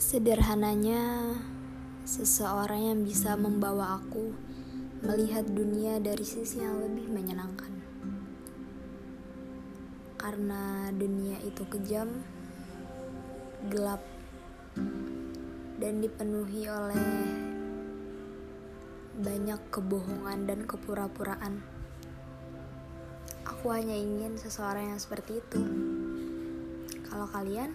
Sederhananya, seseorang yang bisa membawa aku melihat dunia dari sisi yang lebih menyenangkan. Karena dunia itu kejam, gelap, dan dipenuhi oleh banyak kebohongan dan kepura-puraan. Aku hanya ingin seseorang yang seperti itu. Kalau kalian,